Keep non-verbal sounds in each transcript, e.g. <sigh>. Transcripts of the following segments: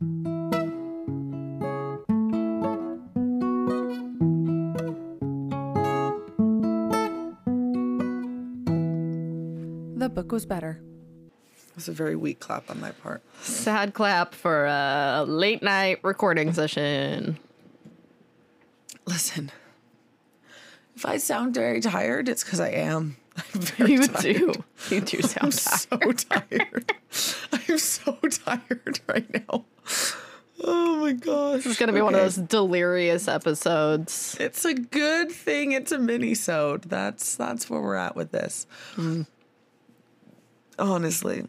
The book was better. That's a very weak clap on my part. Sad clap for a late night recording session. Listen, if I sound very tired, it's because I am. <laughs> I'm very You tired. do. You do <laughs> I'm sound tired. so tired. <laughs> I'm so tired right now. Oh my gosh. It's gonna be one of those delirious episodes. It's a good thing it's a mini-sode. That's that's where we're at with this. Honestly.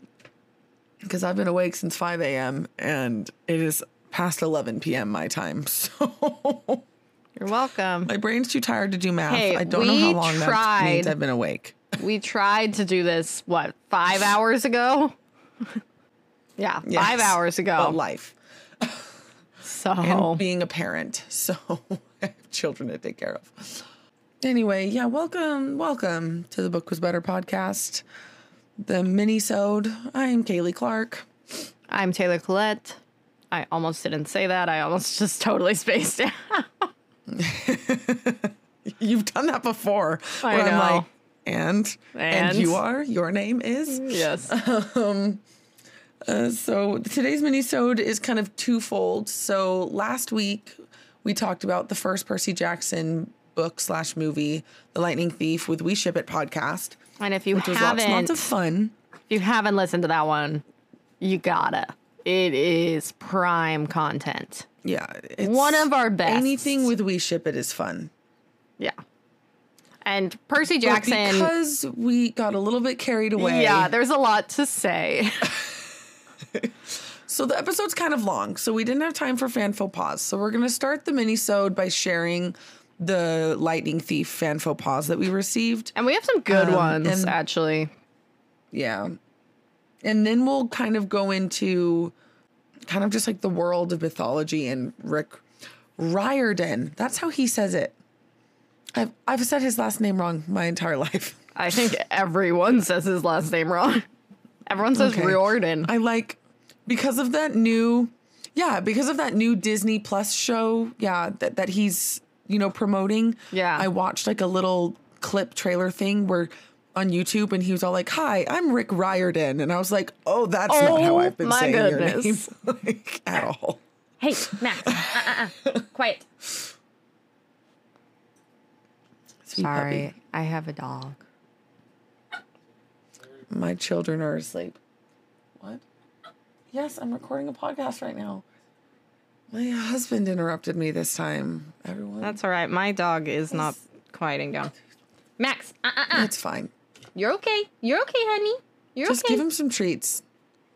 Because I've been awake since 5 a.m. and it is past 11 p.m. my time. <laughs> So You're welcome. my brain's too tired to do math. Hey, I don't know how long that tried. means I've been awake. <laughs> We tried to do this, what, five hours ago? <laughs> yeah, five hours ago. But life. So, and being a parent. <laughs> So I have children to take care of. Anyway, yeah, welcome, welcome to the Book Was Better podcast. The mini-sode. I'm Kaley Clark. I'm Taylor Collette. I almost didn't say that. I almost <laughs> just totally spaced out. <laughs> You've done that before. I know. like, and, and And? you are. Your name is. yes. Um, Uh, so today's mini-sode is kind of twofold. So last week we talked about the first Percy Jackson book slash movie, The Lightning Thief, with We Ship It podcast, And if you which was lots, haven't, lots of fun. if you haven't listened to that one, you gotta. It is prime content. Yeah, it's, One of our best. Anything with We Ship It is fun. Yeah. And Percy But Jackson. because we got a little bit carried away. yeah, there's a lot to say. <laughs> <laughs> So the episode's kind of long, so we didn't have time for fan faux pas. So we're gonna start the mini-sode by sharing the Lightning Thief fan faux pas that we received. And we have some good Um, ones, and- actually. Yeah. And then we'll kind of go into kind of just like the world of mythology and Rick Riordan. That's how he says it. I've I've said his last name wrong my entire life. I think everyone says his last name wrong. Everyone says Okay. Riordan. I like because of that new yeah, because of that new Disney Plus show, yeah, that, that he's, you know, promoting. Yeah. I watched like a little clip trailer thing where on YouTube and he was all like, Hi, I'm Rick Riordan. And I was like, Oh, that's not how Oh, I've been my saying goodness. your name <laughs> like, at all. hey, Max. Uh-uh. Quiet. Sweet Sorry, puppy. I have a dog. My children are asleep. What? Yes, I'm recording a podcast right now. My husband interrupted me this time. Everyone. That's all right. My dog is not quieting down. Max, uh-uh. it's fine. You're okay. You're okay, honey. You're okay. Just okay. give him some treats.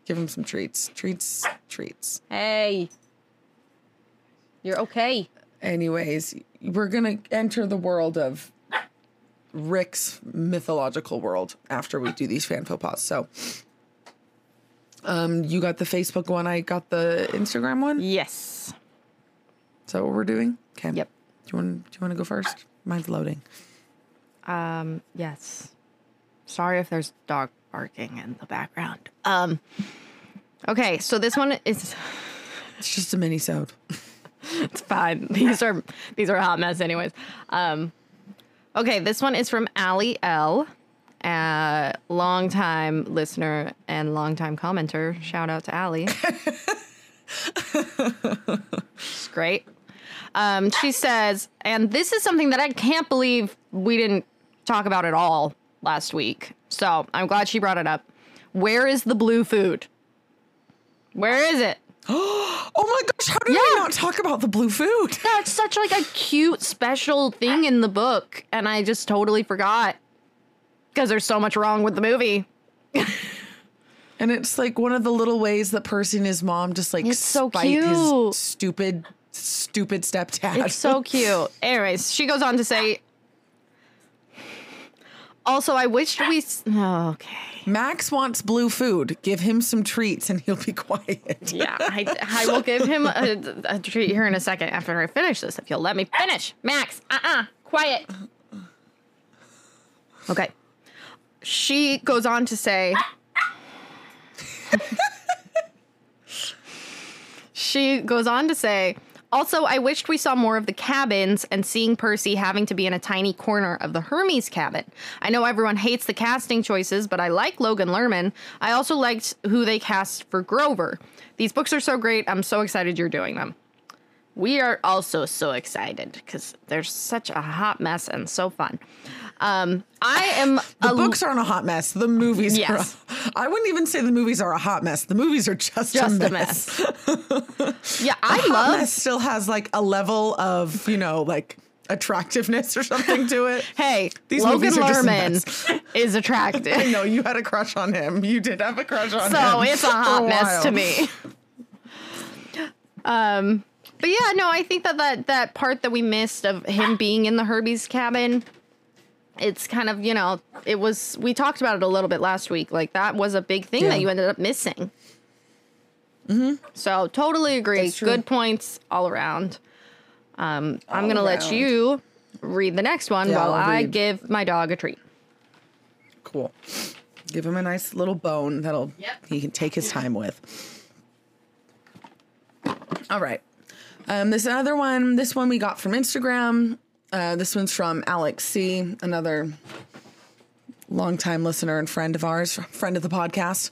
Give him some treats. Treats, treats. hey. You're okay. Anyways, we're going to enter the world of Rick's mythological world after we do these fan faux pas. So, um, you got the Facebook one, I got the Instagram one. Yes. Is that what we're doing? Okay. Yep. Do you want do you want to go first? Mine's loading. Um, yes. Sorry if there's dog barking in the background. Um, okay, so this one is <sighs> It's just a mini sode. <laughs> it's fine. These are these are a hot mess anyways. Um, okay, this one is from Allie L. Uh, longtime listener and longtime commenter. Shout out to Allie. <laughs> She's great. Um, she says, and this is something that I can't believe we didn't talk about at all last week. So I'm glad she brought it up. Where is the blue food? Where is it? <gasps> Oh my gosh, how did Yeah. we not talk about the blue food? That's such like a cute special thing in the book, and I just totally forgot because there's so much wrong with the movie. <laughs> And it's like one of the little ways that Percy and his mom just like It's so cute. his stupid, stupid stepdad. It's so <laughs> cute. Anyways, she goes on to say. Also, I wished we. s- Oh, okay. Max wants blue food. Give him some treats and he'll be <laughs> quiet. Yeah, I, I will give him a, a treat here in a second after I finish this, if you'll let me finish. Max, uh uh quiet. Okay. She goes on to say. she goes on to say, also, I wished we saw more of the cabins and seeing Percy having to be in a tiny corner of the Hermes cabin. I know everyone hates the casting choices, but I like Logan Lerman. I also liked who they cast for Grover. These books are so great. I'm so excited you're doing them. We are also so excited because they're such a hot mess and so fun. Um, I am The a books aren't a hot mess. The movies Yes. are. A, <laughs> I wouldn't even say the movies are a hot mess. The movies are just, just a a mess. mess. <laughs> yeah, I Hot love mess still has like a level of you know like attractiveness or something to it. <laughs> Hey, These Logan movies are just a Lerman is attractive. I know you had a crush on him. You did have a crush on him. so it's a hot for mess to me. Um, but yeah, no, I think that, that that part that we missed of him <gasps> being in the Hermes cabin, it's kind of you know it was we talked about it a little bit last week. Like that was a big thing Yeah. that you ended up missing. Mm-hmm. So totally agree. Good points all around. Um, I'm gonna let you read the next one Yeah, while I'll I read. give my dog a treat. Cool. Give him a nice little bone that'll Yep. he can take his time with. All right. Um, this other one, this one we got from Instagram. Uh, this one's from Alex C, another longtime listener and friend of ours, friend of the podcast.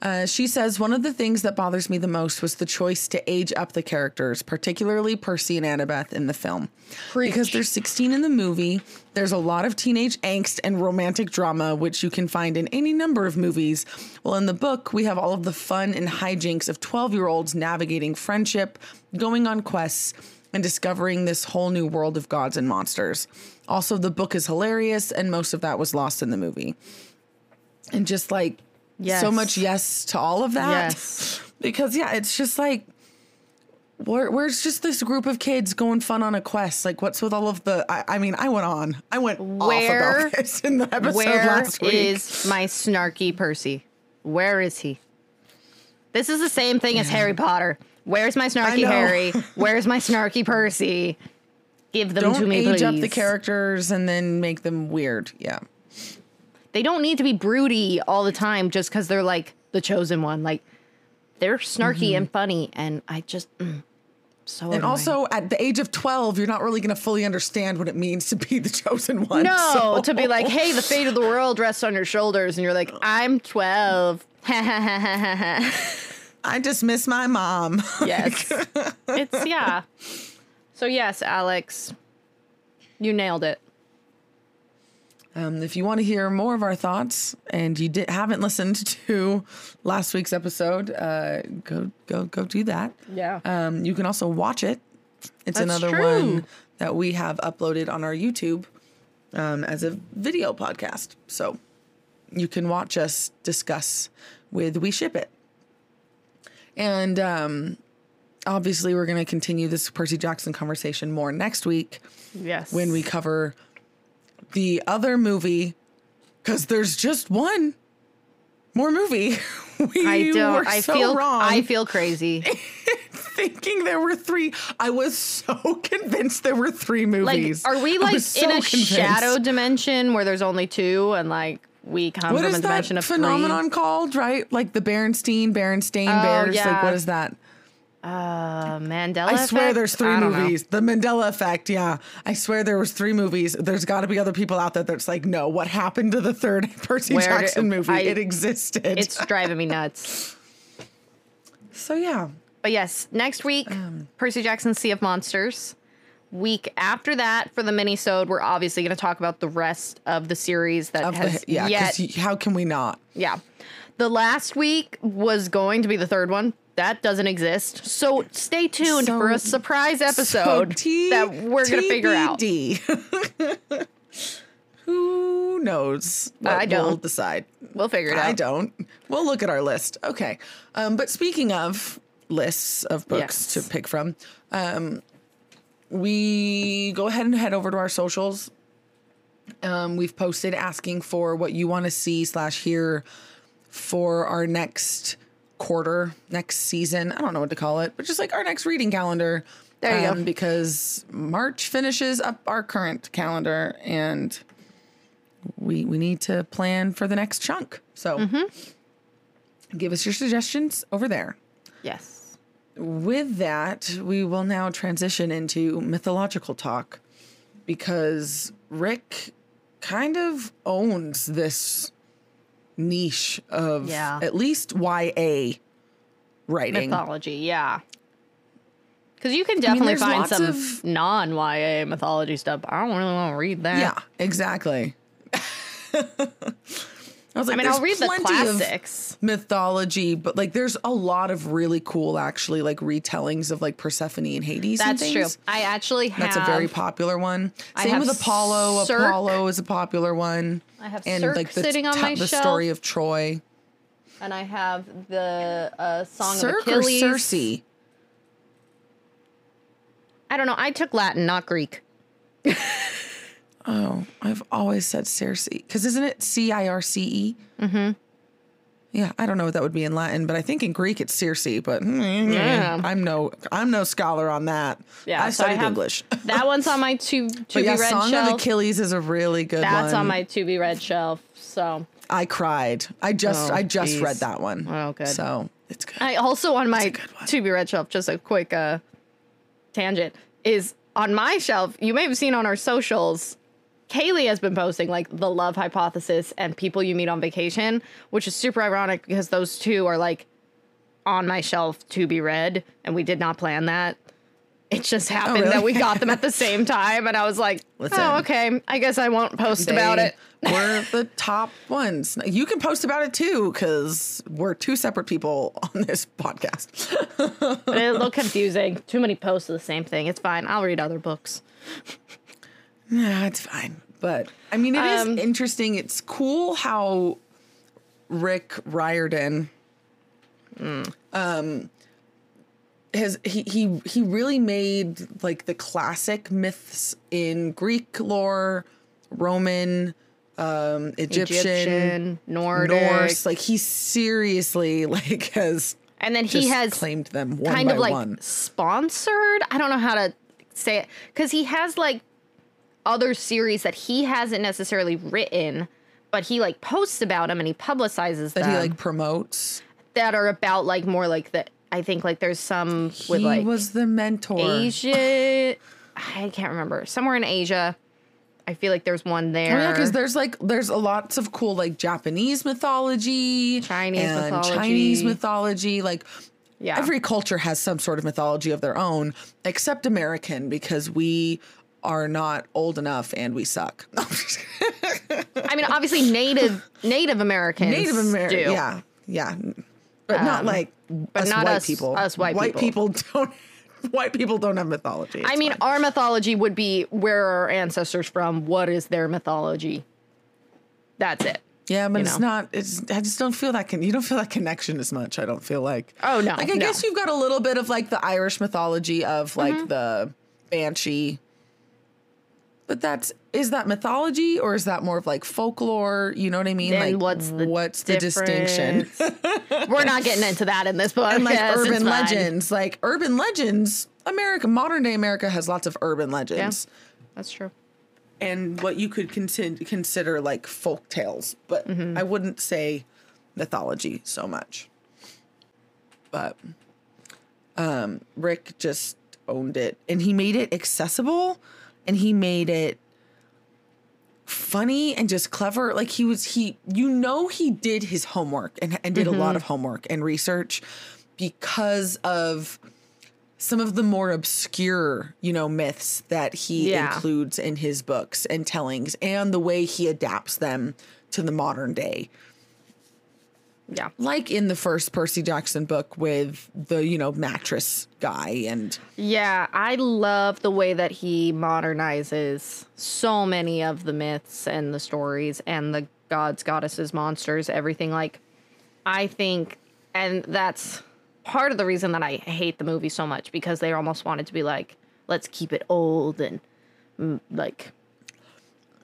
Uh, she says one of the things that bothers me the most was the choice to age up the characters, particularly Percy and Annabeth in the film. Because they're 16 in the movie, there's a lot of teenage angst and romantic drama, which you can find in any number of movies. Well, in the book, we have all of the fun and hijinks of 12 year olds navigating friendship, going on quests, and discovering this whole new world of gods and monsters. Also, the book is hilarious, and most of that was lost in the movie. And just like Yes. so much yes to all of that. Yes. <laughs> Because yeah, it's just like where, where's just this group of kids going fun on a quest? Like, what's with all of the? I, I mean, I went on. I went Where- off about <laughs> this in the episode Where last week. is my snarky Percy? Where is he? This is the same thing as Harry Potter. Where's my snarky. Harry? <laughs> Where's my snarky Percy? Give them to Don't me, age please. up the characters and then make them weird. Yeah. They don't need to be broody all the time just because they're like the chosen one. Like they're snarky and funny, and I just mm, so. Mm-hmm. And annoying. also, at the age of 12, you're not really going to fully understand what it means to be the chosen one. no so- to be like, hey, the fate of the world rests on your shoulders, and you're like, I'm twelve. <laughs> I just miss my mom. <laughs> Yes. <laughs> it's yeah. So yes, Alex, you nailed it. Um, if you want to hear more of our thoughts and you did, haven't listened <laughs> to last week's episode, uh, go go go do that. Yeah. Um, you can also watch it. It's That's another true. one that we have uploaded on our YouTube um, as a video podcast. So you can watch us discuss with We Ship It. And um, obviously, we're going to continue this Percy Jackson conversation more next week Yes. when we cover the other movie because there's just one more movie. <laughs> we I don't. I so feel. wrong I feel crazy. <laughs> thinking there were three. I was so <laughs> convinced there were three Like, movies. are we like so in a convinced. shadow dimension where there's only two, and like we come What from is a dimension that of phenomenon called? Right, like the Berenstein, Berenstain Oh, Bears. Like, what is that? Uh, Mandela. I swear there's three don't know. movies. The Mandela Effect. Yeah, I swear there was three movies. There's got to be other people out there that's like, no, what happened to the third <laughs> Percy Where did- Jackson movie? I- it existed. It's driving me nuts. <laughs> so yeah. But yes, next week, Um. Percy Jackson Sea of Monsters. Week after that, for the mini-sode, we're obviously going to talk about the rest of the series that Of has the, yeah, yet. how can we not? yeah. The last week was going to be the third one. That doesn't exist. So stay tuned So- for a surprise episode So T- that we're going to figure out. TBD. <laughs> Who knows? What I We'll don't. decide. We'll figure it out. I don't. We'll look at our list. Okay. Um, but speaking of lists of books Yes. to pick from, um, we go ahead and head over to our socials. Um, we've posted asking for what you want to see slash hear for our next quarter, next season. I don't know what to call it, but just like our next reading calendar. There you go. Because March finishes up our current calendar and we we need to plan for the next chunk. So Mm-hmm. give us your suggestions over there. Yes. With that, we will now transition into mythological talk because Rick kind of owns this niche of Yeah. at least YA writing. mythology, yeah. Because you can definitely there's find some of- non YA mythology stuff. I don't really want to read that. Yeah, exactly. <laughs> I was like, I mean, I'll read the classics. mythology, but like, there's a lot of really cool, actually, like retellings of like Persephone and Hades. and That's true. I actually have. That's a very popular one. I Same have with Apollo. Cirque. Apollo is a popular one. I have and Cirque like the, sitting on t- my the shelf. story of Troy. and I have the uh, song Cirque of or Achilles. Circe? I don't know. I took Latin, not Greek. <laughs> Oh, I've always said Circe because isn't it C I R C E? Mm-hmm. Yeah, I don't know what that would be in Latin, but I think in Greek it's Circe. But mm, Yeah. I'm no, I'm no scholar on that. Yeah, I so I studied have- English. <laughs> That one's on my to to but be yeah, read Song shelf. of Achilles is a really good That's one. on my to be read shelf. So I cried. I just, Oh, I just geez. read that one. Oh, good. So it's good. I also on my to be read shelf, just a quick uh, tangent, is on my shelf. You may have seen on our socials. Kaley has been posting like the love hypothesis and people you meet on vacation, which is super ironic because those two are like on my shelf to be read, and we did not plan that. It just oh, happened really? that we got them at the <laughs> same time, and I was like, Listen. "Oh, okay. I guess I won't post about it." We're <laughs> the top ones. You can post about it too, because we're two separate people on this podcast. But it looked confusing. Too many posts of the same thing. It's fine. I'll read other books. Yeah, it's fine. But I mean, it is Um, interesting. It's cool how Rick Riordan, um, has he he he really made like the classic myths in Greek lore, Roman, um, Egyptian, Egyptian, Nordic, Norse. Like he seriously <laughs> like has and then he has claimed them one kind by of like one. sponsored. I don't know how to say it because he has like other series that he hasn't necessarily written, but he like posts about them and he publicizes them. That them he like promotes. that are about like more like the. I think like there's some with he like was the mentor. Asia. I can't remember somewhere in Asia. I feel like there's one there. Oh yeah, because there's like there's lots of cool like Japanese mythology, Chinese and mythology. Chinese mythology. Like yeah. every culture has some sort of mythology of their own, except American because we are not old enough and we suck. <laughs> I mean, obviously, Native Native Americans Native American, do. yeah, yeah, but not like us not white us- people. us white people. people. don't. <laughs> White people don't have mythology. I mean, fine. our mythology would be where are our ancestors from? What is their mythology? That's it. Yeah, but you it's know. not. It's. I just don't feel that. Con- you don't feel that connection as much. I don't feel like. Oh, no, Like I no. guess you've got a little bit of like the Irish mythology of like Mm-hmm. the banshee. But that's is that mythology or is that more of like folklore? You know what I mean? Then like what's the what's the distinction? <laughs> We're not getting into that in this book. and like Yes, it's urban fine. legends, like urban legends. America, modern day America has lots of urban legends. That's true. and what you could consider consider like folk tales, but Mm-hmm. I wouldn't say mythology so much. But um Rick just owned it and he made it accessible and he made it funny and just clever like he was he you know he did his homework and, and did a Mm-hmm. lot of homework and research because of some of the more obscure, you know, myths that he Yeah. includes in his books and tellings and the way he adapts them to the modern day. Yeah. Like in the first Percy Jackson book with the, you know, mattress guy and Yeah, I love the way that he modernizes so many of the myths and the stories and the gods, goddesses, monsters, everything. Like, I think, and that's part of the reason that I hate the movie so much because they almost wanted to be like, let's keep it old and mm, like,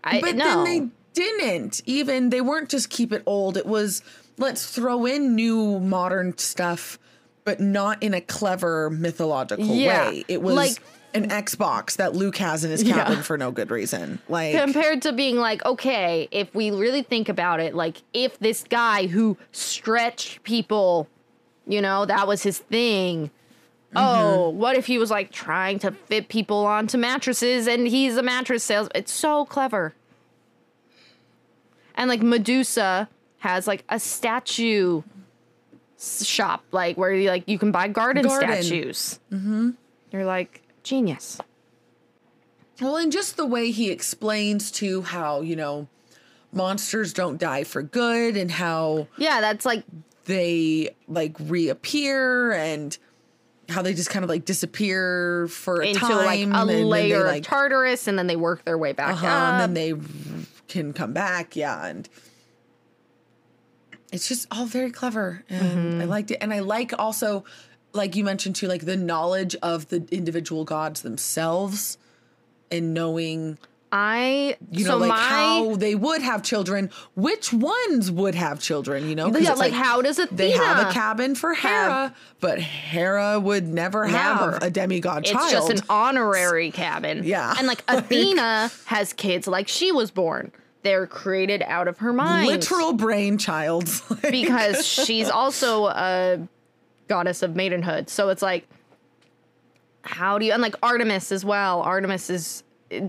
I but no. then they didn't even they weren't just keep it old it was let's throw in new modern stuff but not in a clever mythological Yeah, way it was like- an xbox that luke has in his Yeah. cabin for no good reason like compared to being like okay if we really think about it like if this guy who stretched people you know that was his thing oh, mm-hmm. what if he was like trying to fit people onto mattresses and he's a mattress sales? It's so clever. And like Medusa has like a statue shop, like where you like you can buy garden, Garden. statues. Mm-hmm. You're like genius. Well, and just the way he explains to how, you know, monsters don't die for good and how Yeah, that's like they like reappear and how they just kind of like disappear for a into time like and a then they, layer like, of Tartarus, and then they work their way back uh-huh, up. and then they can come back. Yeah. And it's just all very clever. And Mm-hmm. I liked it. And I like also, like you mentioned too, like the knowledge of the individual gods themselves and knowing I you so know, like my how they would have children. Which ones would have children? You know, yeah, it's like, how does Athena they have a cabin for Hera, but Hera would never, have a demigod It's child. It's just an honorary cabin. Yeah. And <laughs> like Athena has kids like she was born. They're created out of her mind. literal brainchild. <laughs> Like, Because <laughs> she's also a goddess of maidenhood. So it's like, how do you, and like Artemis as well. Artemis is,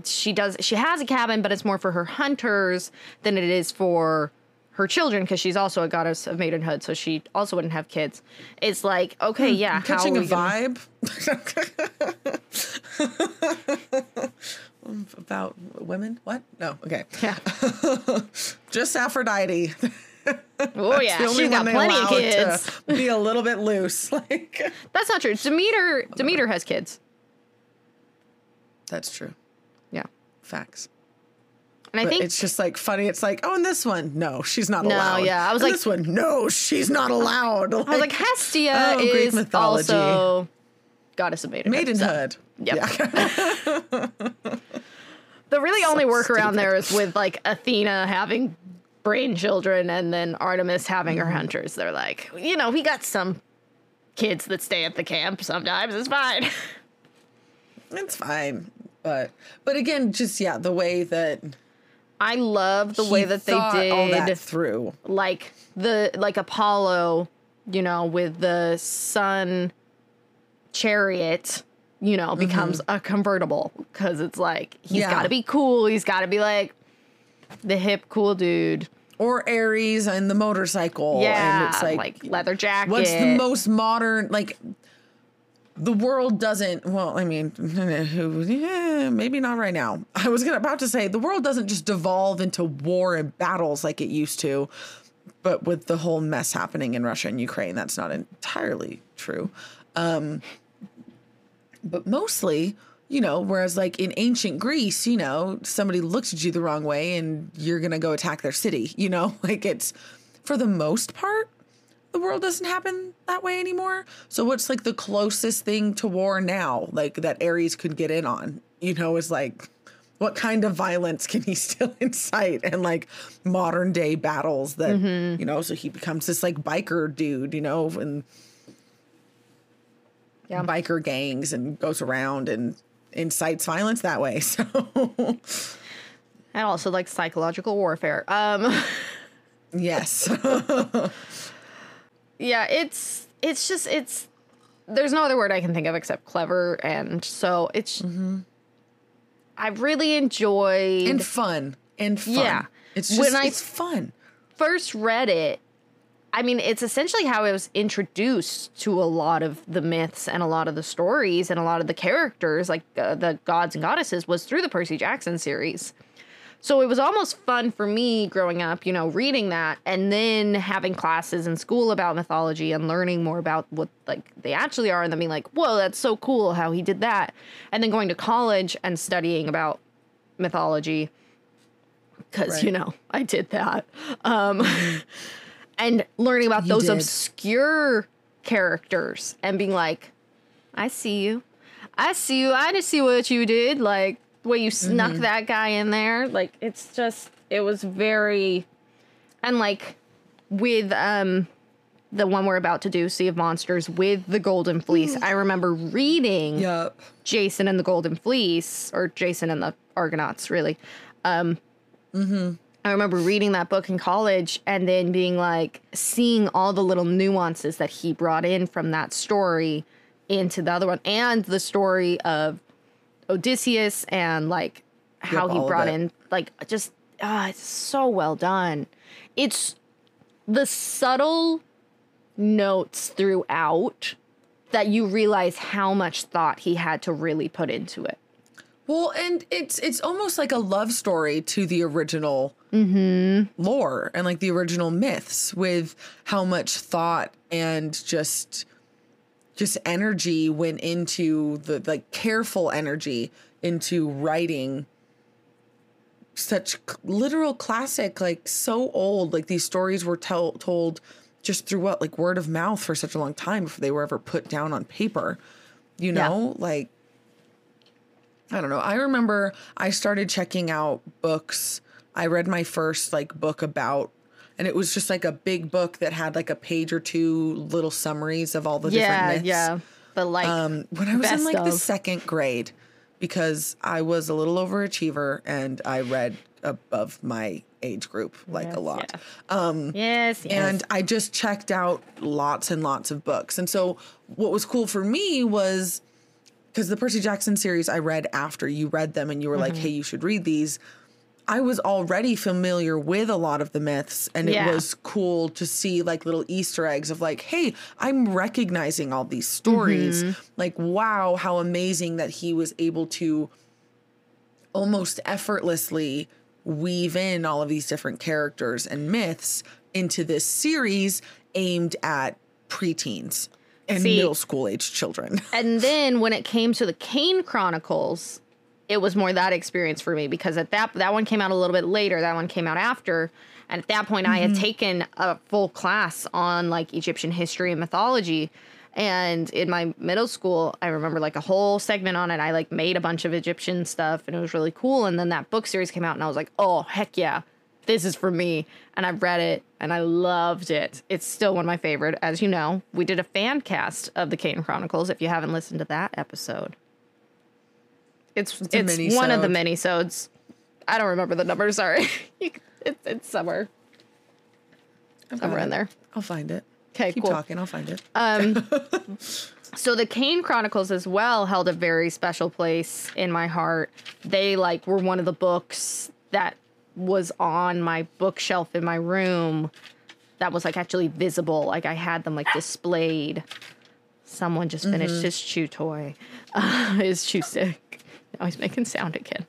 she does, she has a cabin, but it's more for her hunters than it is for her children because she's also a goddess of maidenhood. So she also wouldn't have kids. It's like, okay, yeah. how Hmm, catching a gonna- vibe. <laughs> About women? What? No. Okay. Yeah. <laughs> Just Aphrodite. Oh yeah, she's got plenty of kids. <laughs> Be a little bit loose. <laughs> Like That's not true. Demeter Demeter has kids. that's true. Yeah. Facts. And I think it's just like funny. It's like, oh, in this one, no, she's not No, allowed. yeah, I was In like- this one, no, she's not allowed. I was like Hestia Oh, Greek is mythology. also goddess of maidenhood. so- maidenhood. Yep. Yeah. <laughs> The really only So workaround there is with like Athena having brain children and then Artemis having Mm-hmm. her hunters. They're like, you know, we got some kids that stay at the camp sometimes. It's fine. <laughs> it's fine, but but again, just yeah, the way that I love the way that they did all that through. like the like Apollo, you know, with the sun chariot, you know, becomes a convertible because it's like he's Yeah. got to be cool. He's got to be like the hip cool dude. Or Ares and the motorcycle. Yeah, and it's like, like, leather jacket. what's the most modern like. The world doesn't. Well, I mean? Yeah, <laughs> maybe not right now. <laughs> I was gonna about to say the world doesn't just devolve into war and battles like it used to, but with the whole mess happening in Russia and Ukraine, that's not entirely true. Um, but mostly, you know, whereas like in ancient Greece, you know, somebody looks at you the wrong way and you're gonna go attack their city. <laughs> You know, like it's for the most part, the world doesn't happen that way anymore. So what's like the closest thing to war now, like that Ares could get in on? You know, is like what kind of violence can he <laughs> still incite and like modern day battles that mm-hmm. you know so he becomes this like biker dude you know and Yeah. biker gangs and goes around and incites violence that way <laughs> so and also like psychological warfare. Um, <laughs> yes <laughs> yeah, it's it's just it's there's no other word I can think of except clever, and so it's. Mm-hmm. I really enjoyed and fun and fun Yeah. it's just When I- it's fun first read it, I mean, it's essentially how I was introduced to a lot of the myths and a lot of the stories and a lot of the characters, like uh, the gods and goddesses, was through the Percy Jackson series. So it was almost fun for me growing up, you know, reading that and then having classes in school about mythology and learning more about what like they actually are and then being like, whoa, that's so cool how he did that. And then going to college and studying about mythology because Right. you know I did that, um, <laughs> and learning about You those did. obscure characters and being like, I see you, I see you, I just see what you did, like the way you snuck Mm-hmm. that guy in there, like it's just it was very, and like with um the one we're about to do, Sea of Monsters, with the Golden Fleece, I remember reading yep Jason and the Golden Fleece, or Jason and the Argonauts, really. Um, I remember reading that book in college and then being like, seeing all the little nuances that he brought in from that story into the other one and the story of Odysseus and like how Yep, he brought in like just ah, it's so well done. It's the subtle notes throughout that you realize how much thought he had to really put into it. Well, and it's it's almost like a love story to the original mm-hmm. lore and like the original myths with how much thought and just just energy went into the like careful energy into writing such literal classic like so old. Like these stories were tell, told just through what like word of mouth for such a long time before they were ever put down on paper you Yeah. know? Like I don't know. I remember I started checking out books. I read my first like book about and it was just like a big book that had like a page or two little summaries of all the different myths. yeah. But like Um when I was in like the second grade because I was a little overachiever and I read above my age group like a lot. yeah. yes, yes. And I just checked out lots and lots of books. And so what was cool for me was because the Percy Jackson series I read after you read them and you were like, Mm-hmm. hey, you should read these. I was already familiar with a lot of the myths, and Yeah. it was cool to see like little Easter eggs of like, hey, I'm recognizing all these stories. Mm-hmm. Like, wow, how amazing that he was able to almost effortlessly weave in all of these different characters and myths into this series aimed at preteens and See- middle school age children. <laughs> and then when it came to the Kane Chronicles, it was more that experience for me because at that that one came out a little bit later. That one came out after, and at that point, I had mm-hmm. taken a full class on like Egyptian history and mythology. And in my middle school, I remember like a whole segment on it. I like made a bunch of Egyptian stuff, and it was really cool. And then that book series came out, and I was like, oh heck yeah, this is for me. And I've read it, and I loved it. It's still one of my favorite, as you know. We did a fan cast of the Kane Chronicles. If you haven't listened to that episode, it's a it's, one of the mini-sode. mini-sodes. I don't remember the number. Sorry, <laughs> it's it's somewhere somewhere in there. I'll find it. Okay, Keep cool. talking. I'll find it. Um <laughs> So the Kane Chronicles as well held a very special place in my heart. They like were one of the books that was on my bookshelf in my room that was like actually visible. Like I had them like displayed. Someone just finished his chew toy. <laughs> his chew stick. Now he's making sound again.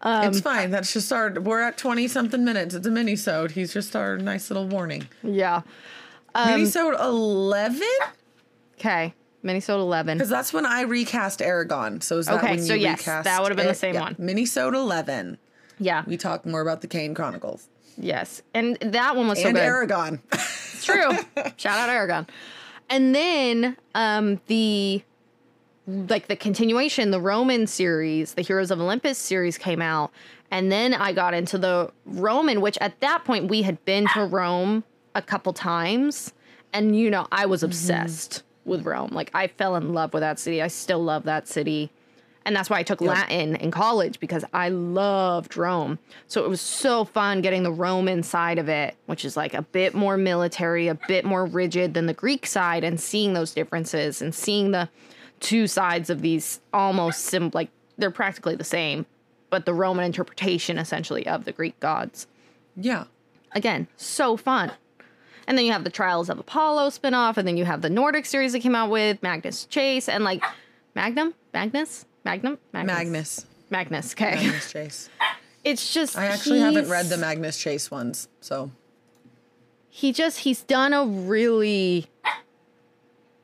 Um, it's fine. That's just our. We're at twenty something minutes. It's a mini sode. He's just our nice little warning. Yeah. mini sode eleven, Okay. Minnesota 11. because that's when I recast Aragon. So is that Okay, when so you yes, recast? that would've been the it? same one. Mini sode eleven. Yeah. We talk more about the Kane Chronicles Yes. And that one was so and good. Aragon. <laughs> True. Shout out Aragon. And then um the like the continuation, the Roman series, the Heroes of Olympus series came out. And then I got into the Roman, which at that point we had been to Rome a couple times. And you know, I was obsessed with Rome. Like I fell in love with that city. I still love that city. And that's why I took Latin in college because I loved Rome. So it was so fun getting the Roman side of it, which is like a bit more military, a bit more rigid than the Greek side, and seeing those differences and seeing the two sides of these almost sim like they're practically the same, but the Roman interpretation essentially of the Greek gods. yeah. Again, so fun. And then you have the Trials of Apollo spinoff, and then you have the Nordic series that came out with Magnus Chase and like Magnum, Magnus, Magnum, Magnus. Magnus. Okay, Magnus <laughs> Chase. it's just I actually haven't read the Magnus Chase ones, so He just he's done a really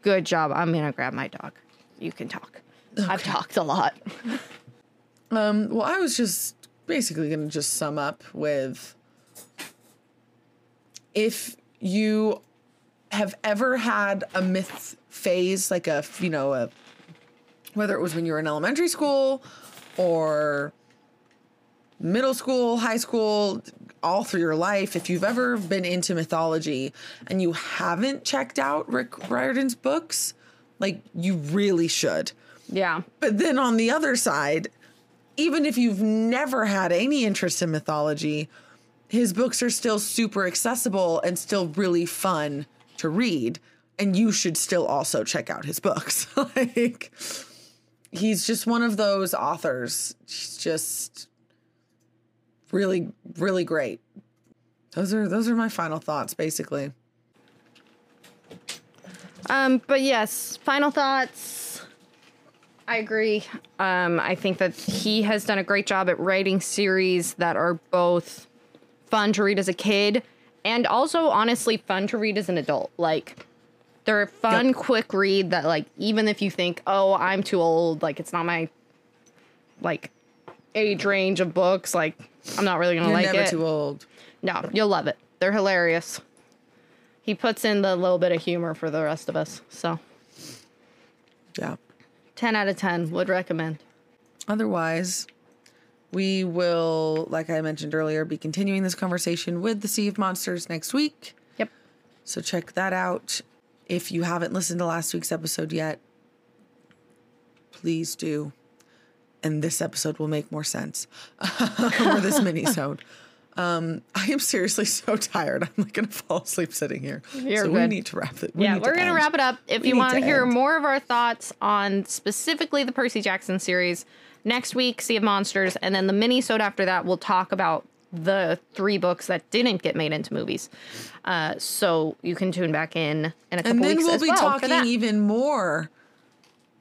good job. I'm gonna grab my dog. You can talk. I've talked a lot. <laughs> Um, well, I was just basically going to just sum up with if you have ever had a myth phase, like a, you know, a, whether it was when you were in elementary school or middle school, high school, all through your life, if you've ever been into mythology and you haven't checked out Rick Riordan's books, like you really should. Yeah. But then on the other side, even if you've never had any interest in mythology, his books are still super accessible and still really fun to read. and you should still also check out his books. <laughs> like he's just one of those authors. He's just really really great. Those are those are my final thoughts basically. Um, but yes, final thoughts. I agree. Um, I think that he has done a great job at writing series that are both fun to read as a kid and also honestly fun to read as an adult. Like they're a fun, Yep. quick read that like even if you think, oh, I'm too old, like it's not my like age range of books, like I'm not really gonna like it. You're like never it. too old. No, you'll love it. They're hilarious. He puts in the little bit of humor for the rest of us. So Yeah. 10 out of 10 would recommend. Otherwise, we will, like I mentioned earlier, be continuing this conversation with the Sea of Monsters next week. Yep. So check that out. If you haven't listened to last week's episode yet, please do. And this episode will make more sense. <laughs> or this mini-sode. Um, I am seriously so tired. I'm like gonna fall asleep sitting here. You're so we need to wrap it. we yeah, we're going to end. wrap it up. If We you want to hear end. more of our thoughts on specifically the Percy Jackson series, next week, Sea of Monsters, and then the mini-sode after that, we'll talk about the three books that didn't get made into movies. Uh, so you can tune back in in a couple and then weeks we'll as be well talking even more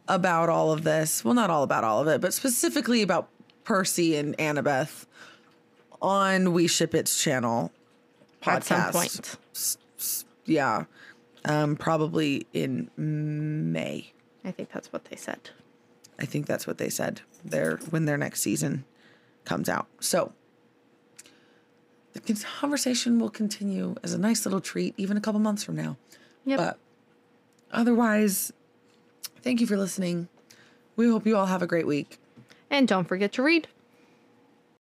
about all of this. Well, not all about all of it, but specifically about Percy and Annabeth on We Ship It's channel podcast. At some point. S- s- Yeah. Um, probably in May. I think that's what they said. I think that's what they said. Their when their next season comes out. So the conversation will continue as a nice little treat, even a couple months from now. Yep. But otherwise, thank you for listening. We hope you all have a great week. and don't forget to read.